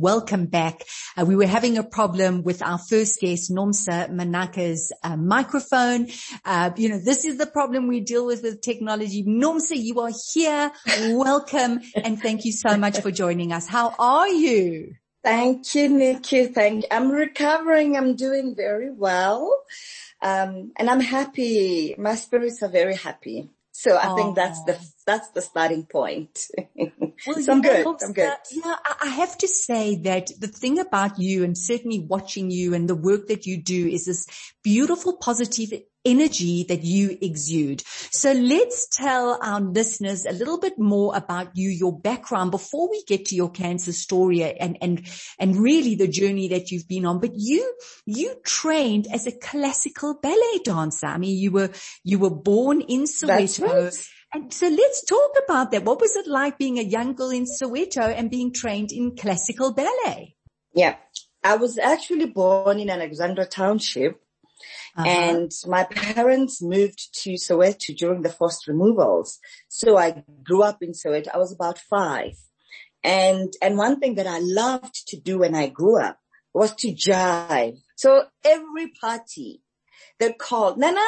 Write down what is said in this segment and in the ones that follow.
Welcome back. Uh, we were having a problem with our first guest, Nomsa Manaka's uh, microphone. Uh, you know, this is the problem we deal with with technology. Nomsa, you are here. Welcome and thank you so much for joining us. How are you? Thank you, Nikki. Thank you. I'm recovering. I'm doing very well. Um, and I'm happy. My spirits are very happy. So I think that's the oh. that's the starting point. well, so I'm good. I'm good. Uh, yeah, I have to say that the thing about you and certainly watching you and the work that you do is this beautiful positive energy that you exude. So let's tell our listeners a little bit more about you, your background before we get to your cancer story and, and, and really the journey that you've been on. But you, you trained as a classical ballet dancer. I mean, you were, you were born in Soweto. And so let's talk about that. What was it like being a young girl in Soweto and being trained in classical ballet? Yeah. I was actually born in Alexandra Township uh-huh. and my parents moved to Soweto during the forced removals. So I grew up in Soweto. I was about five. And, and one thing that I loved to do when I grew up was to jive. So every party they called, Nana,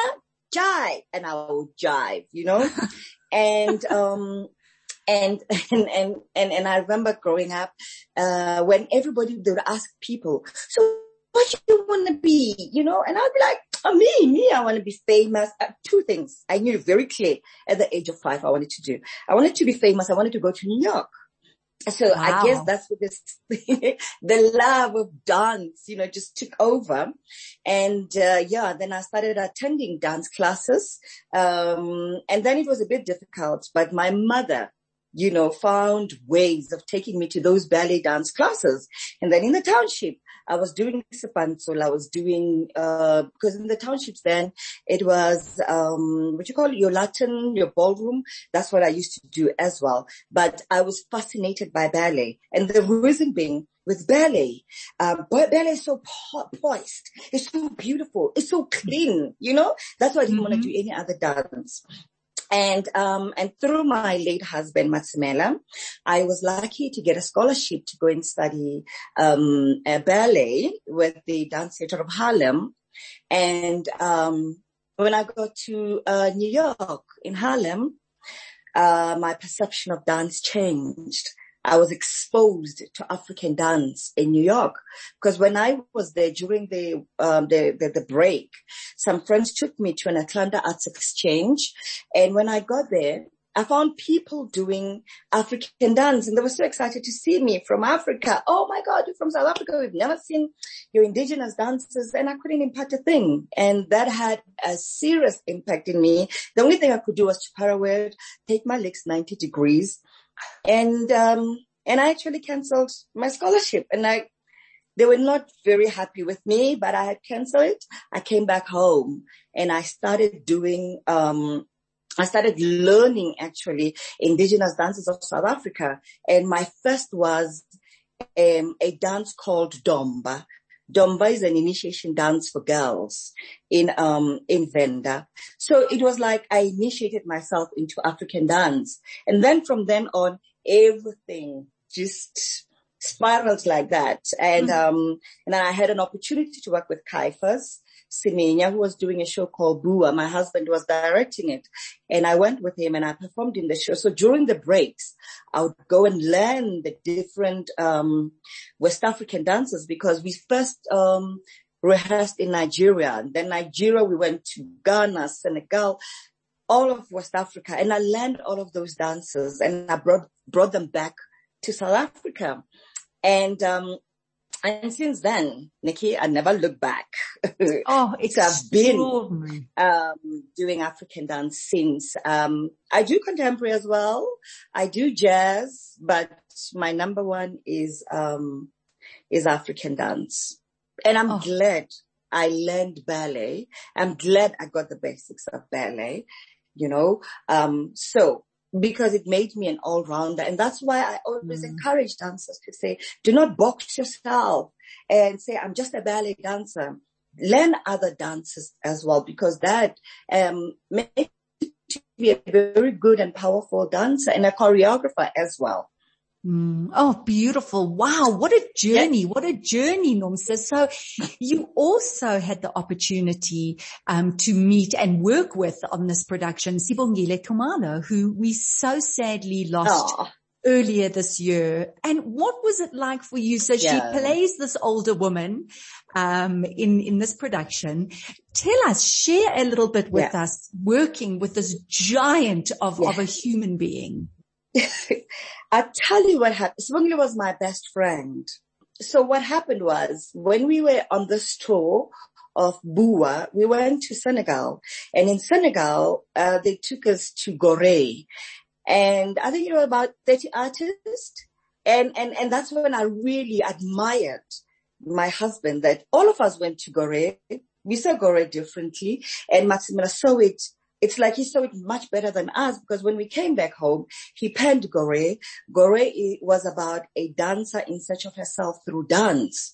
jive. And I would jive, you know? and, um, and, and, and, and, and I remember growing up, uh, when everybody, they would ask people, so what do you want to be? You know, and I'd be like, oh, me, me, I want to be famous. Uh, two things. I knew very clear at the age of five I wanted to do. I wanted to be famous. I wanted to go to New York. So wow. I guess that's what this, the love of dance, you know, just took over. And, uh, yeah, then I started attending dance classes. Um, and then it was a bit difficult, but my mother, you know, found ways of taking me to those ballet dance classes. And then in the township, I was doing Sipansol. I was doing, uh, because in the townships then it was, um, what you call it, your Latin, your ballroom. That's what I used to do as well. But I was fascinated by ballet. And the reason being, with ballet, um, ballet is so po- poised. It's so beautiful. It's so clean, you know? That's why I didn't mm-hmm. want to do any other dance. And, um, and through my late husband, Matsemela, I was lucky to get a scholarship to go and study, um, ballet with the Dance Theatre of Harlem. And, um, when I got to, uh, New York in Harlem, uh, my perception of dance changed. I was exposed to African dance in New York because when I was there during the, um, the, the, the break, some friends took me to an Atlanta Arts Exchange. And when I got there, I found people doing African dance and they were so excited to see me from Africa. Oh my God, you're from South Africa. We've never seen your indigenous dances and I couldn't impart a thing. And that had a serious impact in me. The only thing I could do was to parallel, take my legs 90 degrees and, um, and I actually canceled my scholarship and I, they were not very happy with me, but I had canceled it. I came back home and I started doing, um, I started learning actually indigenous dances of South Africa. And my first was um, a dance called Domba. Domba is an initiation dance for girls in, um, in Venda. So it was like I initiated myself into African dance. And then from then on, everything just spiraled like that. And, mm-hmm. um, and I had an opportunity to work with Caiphus Semenya, who was doing a show called Bua. My husband was directing it and I went with him and I performed in the show. So during the breaks, I would go and learn the different, um, West African dances because we first, um, rehearsed in Nigeria. Then Nigeria, we went to Ghana, Senegal, all of West Africa and I learned all of those dances and I brought, brought them back to South Africa. And, um, and since then, Nikki, I never looked back. Oh, it's so I've been um, doing African dance since. Um, I do contemporary as well. I do jazz, but my number one is um, is African dance, and I'm oh. glad I learned ballet. I'm glad I got the basics of ballet. you know. Um, so because it made me an all-rounder. And that's why I always mm. encourage dancers to say, do not box yourself and say, I'm just a ballet dancer. Learn other dances as well, because that, um, makes you to be a very good and powerful dancer and a choreographer as well. Mm. Oh, beautiful. Wow. What a journey. What a journey, Nomsa. So you also had the opportunity, um, to meet and work with on this production, Sibongile Khumalo, who we so sadly lost oh. earlier this year. And what was it like for you? So yeah. she plays this older woman, um, in, in this production. Tell us, share a little bit with yeah. us working with this giant of, of a human being. I tell you what happened. Sibongile was my best friend. So what happened was when we were on this tour of Bua, we went to Senegal and in Senegal, uh, they took us to Gorée and I think you know about 30 artists and, and, and that's when I really admired my husband that all of us went to Gorée. We saw Gorée differently and Matsemela saw it it's like he saw it much better than us because when we came back home, he penned Gorée. Gorée was about a dancer in search of herself through dance.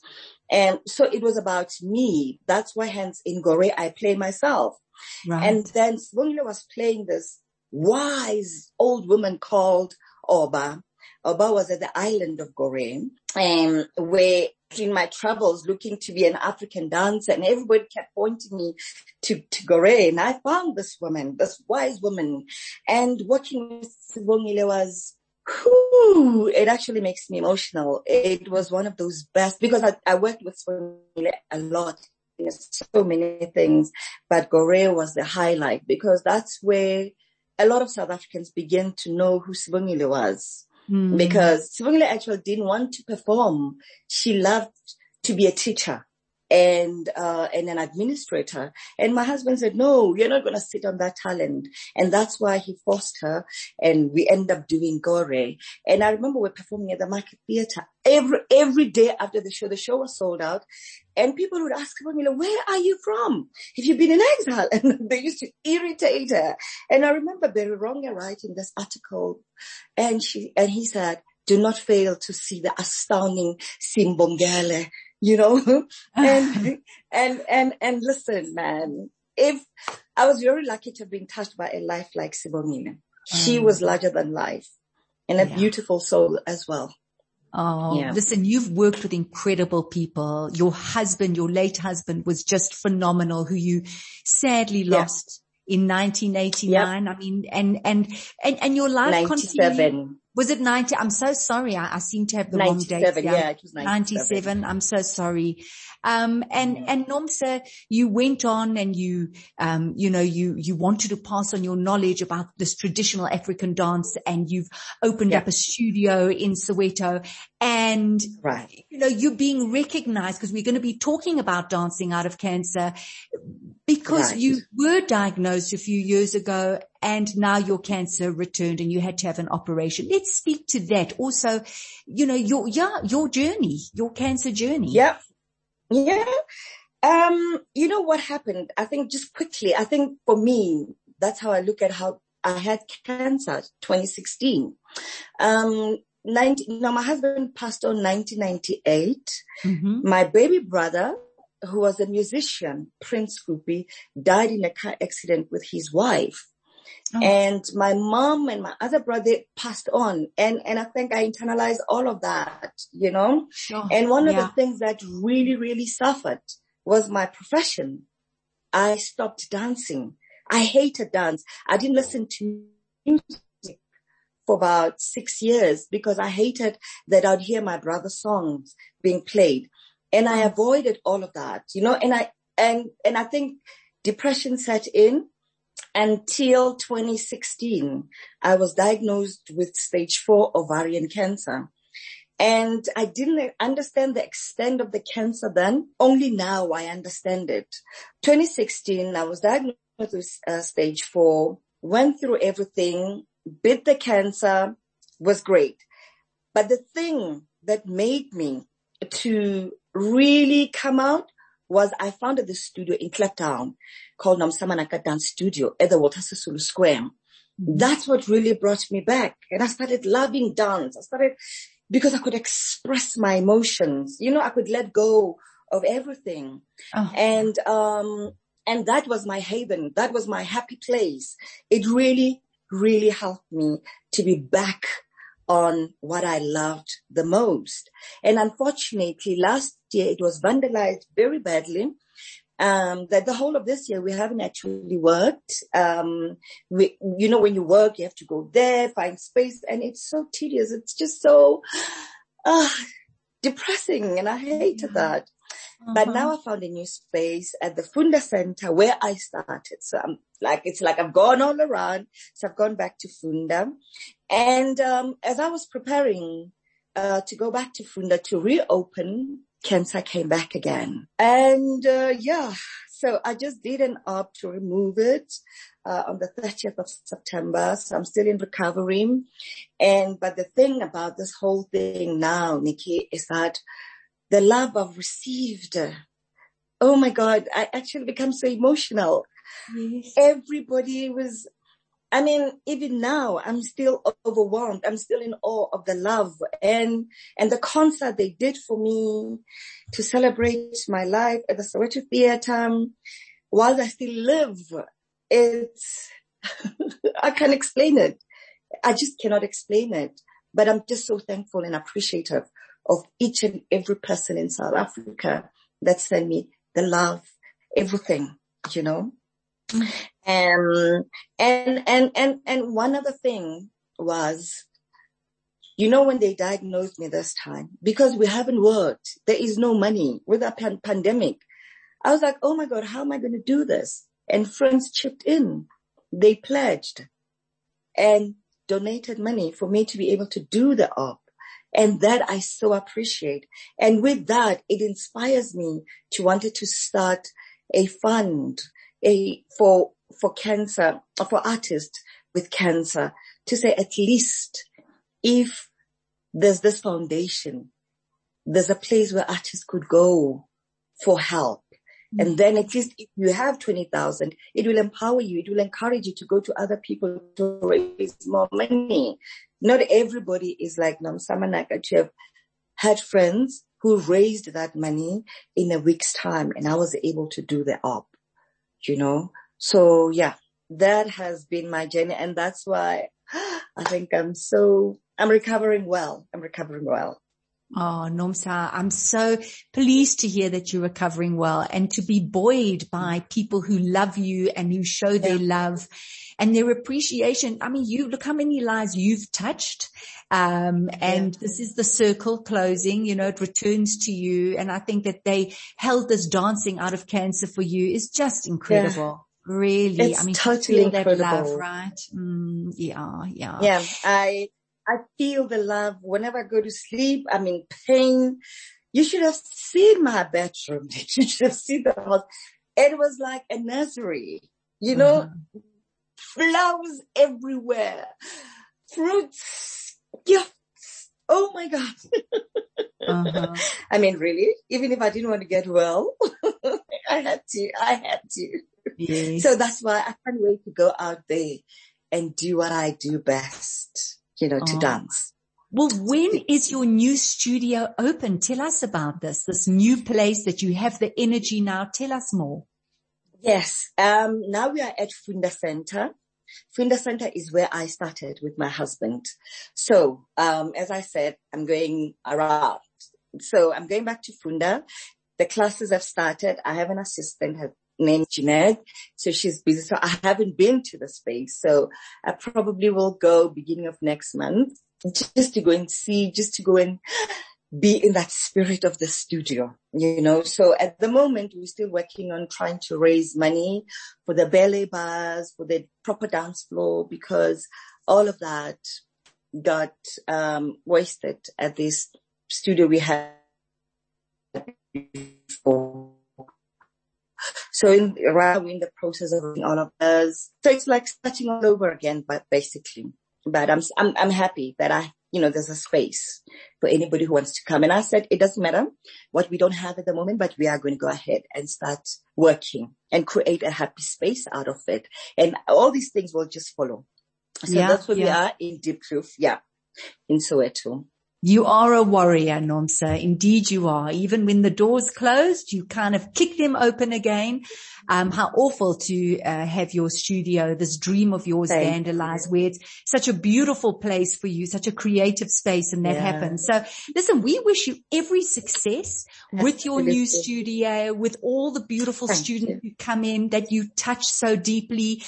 And so it was about me. That's why hence in Gorée I play myself. Right. And then Sibongile was playing this wise old woman called Oba. Oba was at the island of Gorée, um, where in my travels looking to be an African dancer and everybody kept pointing me to, to Gorée and I found this woman, this wise woman and working with Sibongile was, whew, it actually makes me emotional. It was one of those best because I, I worked with Sibongile a lot. In so many things, but Gorée was the highlight because that's where a lot of South Africans begin to know who Sibongile was. Mm. Because Sibongile actually didn't want to perform. She loved to be a teacher and uh, and an administrator. And my husband said, "No, you're not going to sit on that talent." And that's why he forced her, and we end up doing Gorée. And I remember we're performing at the Market Theatre every every day after the show. The show was sold out, and people would ask me, "Where are you from? Have you been in exile?" And they used to irritate her. And I remember Barry Ronge writing this article, and she and he said. Do not fail to see the astounding Sibongile you know, and, and, and, and listen, man, if I was very lucky to have been touched by a life like Sibongile, she mm. was larger than life and a yeah. beautiful soul as well. Oh, yeah. listen, you've worked with incredible people. Your husband, your late husband was just phenomenal who you sadly yeah. lost in 1989. Yep. I mean, and, and, and, and your life 97. continued. Was it 90? I'm so sorry. I, I seem to have the wrong date. Yeah, it was 97. 97. I'm so sorry. Um, and, mm. and Nomsa, you went on and you, um, you know, you, you wanted to pass on your knowledge about this traditional African dance and you've opened yeah. up a studio in Soweto and, right. you know, you're being recognized because we're going to be talking about dancing out of cancer because right. you were diagnosed a few years ago and now your cancer returned and you had to have an operation. Let's speak to that. Also, you know, your, yeah, your journey, your cancer journey. Yeah. Yeah. Um, you know what happened? I think just quickly, I think for me, that's how I look at how I had cancer 2016. Um, 90, no, my husband passed on 1998. Mm-hmm. My baby brother, who was a musician, Prince Kupi, died in a car accident with his wife. Oh. And my mom and my other brother passed on. And, and I think I internalized all of that, you know? Sure. And one of yeah. the things that really, really suffered was my profession. I stopped dancing. I hated dance. I didn't listen to music for about six years because I hated that I'd hear my brother's songs being played. And I mm. avoided all of that, you know, and I, and, and I think depression set in until 2016, I was diagnosed with stage four ovarian cancer. And I didn't understand the extent of the cancer then. Only now I understand it. 2016, I was diagnosed with uh, stage four, went through everything, beat the cancer, was great. But the thing that made me to really come out was I founded this studio in Kliptown called Nomsa Manaka Dance Studio at the Walter Sisulu Square. Mm-hmm. That's what really brought me back. And I started loving dance. I started because I could express my emotions. You know, I could let go of everything. Oh. And, um, and that was my haven. That was my happy place. It really, really helped me to be back on what I loved the most. And unfortunately, last year it was vandalized very badly. Um, that the whole of this year we haven't actually worked. Um, we, you know, when you work, you have to go there, find space, and it's so tedious. It's just so uh, depressing, and I hated that. Uh-huh. But now I found a new space at the Funda Center where I started. So I'm like, it's like I've gone all around. So I've gone back to Funda. And, um, as I was preparing, uh, to go back to Funda to reopen, cancer came back again. And, uh, yeah, so I just did an op to remove it, uh, on the 30th of September. So I'm still in recovery. And, but the thing about this whole thing now, Nikki, is that the love I've received. Oh my God, I actually become so emotional. Yes. Everybody was, I mean, even now I'm still overwhelmed. I'm still in awe of the love and, and the concert they did for me to celebrate my life at the Soweto Theatre while I still live. It's, I can't explain it. I just cannot explain it, but I'm just so thankful and appreciative of each and every person in South Africa that sent me the love, everything, you know. Um, and, and, and, and one other thing was, you know, when they diagnosed me this time, because we haven't worked, there is no money with a pan- pandemic. I was like, oh my God, how am I going to do this? And friends chipped in. They pledged and donated money for me to be able to do the op. And that I so appreciate. And with that, it inspires me to wanted to start a fund, a, for, for cancer, for artists with cancer to say at least if there's this foundation, there's a place where artists could go for help. And mm. then at least if you have 20,000, it will empower you. It will encourage you to go to other people to raise more money not everybody is like Nomsa Manaka to have had friends who raised that money in a week's time and I was able to do the op, you know? So yeah, that has been my journey and that's why I think I'm so, I'm recovering well. I'm recovering well. Oh, Nomsa, I'm so pleased to hear that you're recovering well and to be buoyed by people who love you and who show their love and their appreciation. I mean, you look how many lives you've touched. Um, and yeah. this is the circle closing, you know, it returns to you. And I think that they held this dancing out of cancer for you is just incredible. Yeah. Really. It's I mean, totally incredible. that love, right? Mm, yeah, yeah. Yeah. I, I feel the love whenever I go to sleep. I'm in pain. You should have seen my bedroom. You should have seen the house. It was like a nursery, you know, uh-huh. flowers everywhere, fruits, gifts. Oh my God. Uh-huh. I mean, really, even if I didn't want to get well, I had to, I had to. Yes. So that's why I can't wait to go out there and do what I do best you know, to oh. dance. Well, when is your new studio open? Tell us about this, this new place that you have the energy now. Tell us more. Yes. Um, now we are at Funda Center. Funda Center is where I started with my husband. So, um, as I said, I'm going around. So I'm going back to Funda. The classes have started. I have an assistant. Named Jeanette. So she's busy. So I haven't been to the space. So I probably will go beginning of next month just to go and see, just to go and be in that spirit of the studio, you know. So at the moment, we're still working on trying to raise money for the ballet bars, for the proper dance floor, because all of that got um, wasted at this studio we had before. So in, right we're in the process of all of this, so it's like starting all over again, but basically, but I'm, I'm, I'm happy that I you know, there's a space for anybody who wants to come. And I said, it doesn't matter what we don't have at the moment, but we are going to go ahead and start working and create a happy space out of it. And all these things will just follow. So yeah, that's where yeah. we are in Diepkloof. Yeah. In Soweto. You are a warrior, Nomsa. Indeed you are. Even when the doors closed, you kind of kick them open again. Um, how awful to uh, have your studio, this dream of yours vandalized where it's such a beautiful place for you, such a creative space and that yeah. happens. So listen, we wish you every success with your new studio, with all the beautiful Thank students you. who come in that you touch so deeply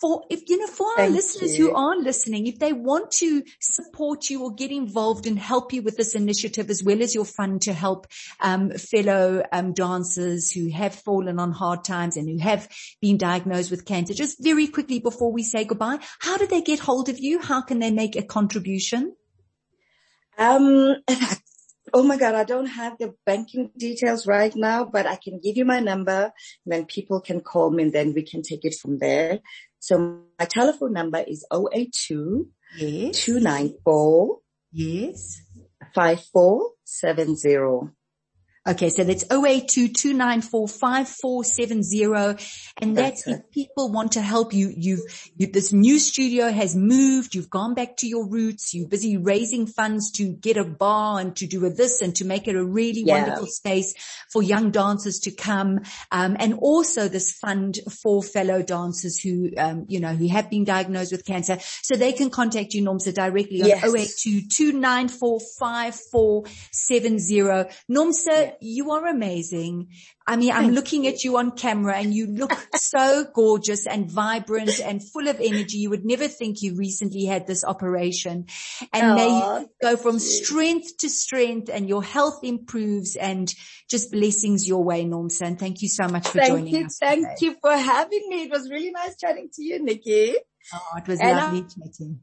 for if you know for our Thank listeners you. who are listening, if they want to support you or get involved and help you with this initiative, as well as your fund to help um, fellow um, dancers who have fallen on hard times and who have been diagnosed with cancer, just very quickly before we say goodbye, how do they get hold of you? How can they make a contribution? Um, Oh my God, I don't have the banking details right now, but I can give you my number and then people can call me and then we can take it from there. So my telephone number is 082 yes. 294 yes 5470. Okay, so that's 0822945470. And that's, if people want to help you, you've, you, this new studio has moved, you've gone back to your roots, you're busy raising funds to get a bar and to do a this and to make it a really yeah. wonderful space for young dancers to come. Um, and also this fund for fellow dancers who, um, you know, who have been diagnosed with cancer. So they can contact you, Nomsa, directly on yes. 0822945470. You are amazing. I mean, I'm looking at you on camera and you look so gorgeous and vibrant and full of energy. You would never think you recently had this operation and oh, may you go from strength to strength and your health improves and just blessings your way, Nomsa. And thank you so much for thank joining you, us. Thank today. you for having me. It was really nice chatting to you, Nikki. Oh, it was and lovely I- chatting.